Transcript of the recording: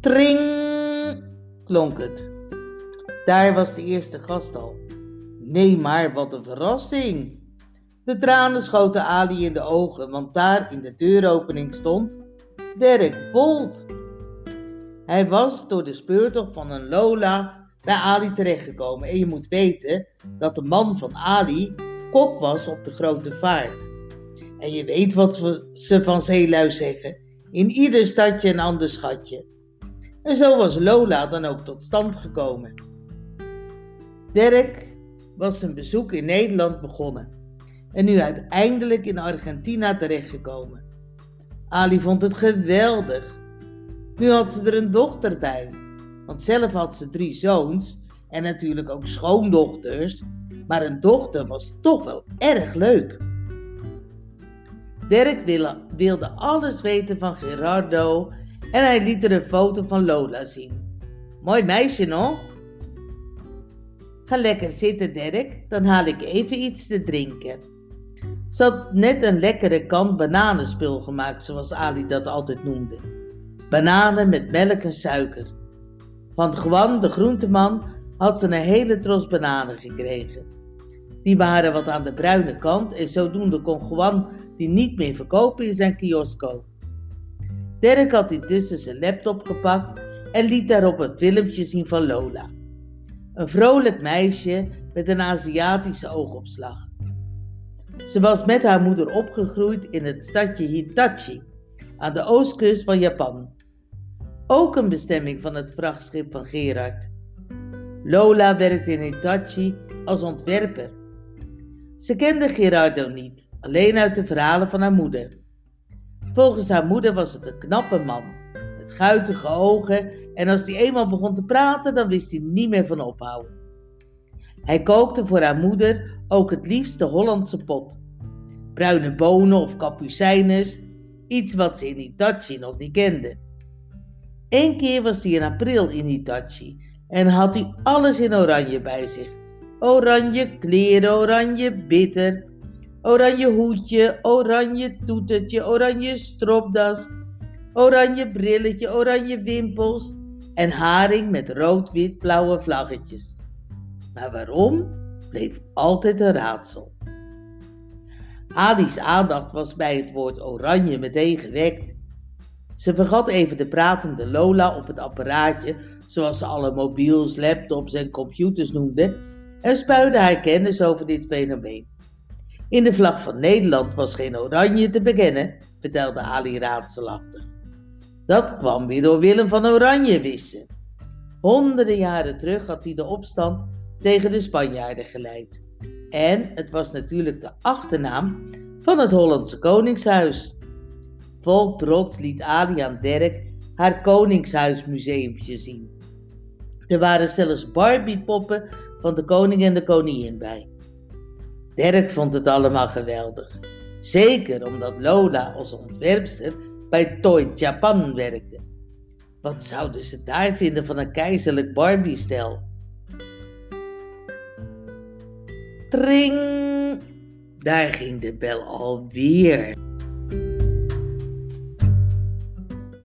Tring klonk het. Daar was de eerste gast al. Nee, maar wat een verrassing! De tranen schoten Ali in de ogen, want daar in de deuropening stond Dirk Bolt. Hij was door de speurtocht van een Lola bij Ali terechtgekomen. En je moet weten dat de man van Ali kok was op de grote vaart. En je weet wat ze van zeelui zeggen. In ieder stadje een ander schatje. En zo was Lola dan ook tot stand gekomen. Dirk was zijn bezoek in Nederland begonnen en nu uiteindelijk in Argentina terechtgekomen. Ali vond het geweldig. Nu had ze er een dochter bij, want zelf had ze drie zoons en natuurlijk ook schoondochters, maar een dochter was toch wel erg leuk. Dirk wilde alles weten van Gerardo en hij liet er een foto van Lola zien. Mooi meisje, no? Ga lekker zitten, Dirk, dan haal ik even iets te drinken. Ze had net een lekkere kan bananenspul gemaakt, zoals Ali dat altijd noemde. Bananen met melk en suiker. Van Juan, de groenteman, had ze een hele tros bananen gekregen. Die waren wat aan de bruine kant en zodoende kon Juan die niet meer verkopen in zijn kiosko. Dirk had intussen zijn laptop gepakt en liet daarop een filmpje zien van Lola. Een vrolijk meisje met een Aziatische oogopslag. Ze was met haar moeder opgegroeid in het stadje Hitachi, aan de oostkust van Japan. Ook een bestemming van het vrachtschip van Gerard. Lola werkte in Hitachi als ontwerper. Ze kende Gerardo niet, alleen uit de verhalen van haar moeder. Volgens haar moeder was het een knappe man, met guitige ogen en als hij eenmaal begon te praten, dan wist hij niet meer van ophouden. Hij kookte voor haar moeder ook het liefst de Hollandse pot. Bruine bonen of kapucijnes, iets wat ze in Hitachi nog niet kende. Eén keer was hij in april in Hitachi en had hij alles in oranje bij zich. Oranje kleren, oranje bitter, oranje hoedje, oranje toetertje, oranje stropdas, oranje brilletje, oranje wimpels en haring met rood-wit-blauwe vlaggetjes. Maar waarom bleef altijd een raadsel. Ali's aandacht was bij het woord oranje meteen gewekt. Ze vergat even de pratende Lola op het apparaatje, zoals ze alle mobiels, laptops en computers noemde, en spuide haar kennis over dit fenomeen. In de vlag van Nederland was geen oranje te bekennen, vertelde Ali raadselachtig. Dat kwam weer door Willem van Oranje wissen. Honderden jaren terug had hij de opstand tegen de Spanjaarden geleid. En het was natuurlijk de achternaam van het Hollandse Koningshuis. Vol trots liet Ali aan Dirk haar Koningshuismuseumpje zien. Er waren zelfs Barbiepoppen van de koning en de koningin bij. Dirk vond het allemaal geweldig. Zeker omdat Lola als ontwerpster bij Toy Japan werkte. Wat zouden ze daar vinden van een keizerlijk Barbie-stel? Tring! Daar ging de bel alweer.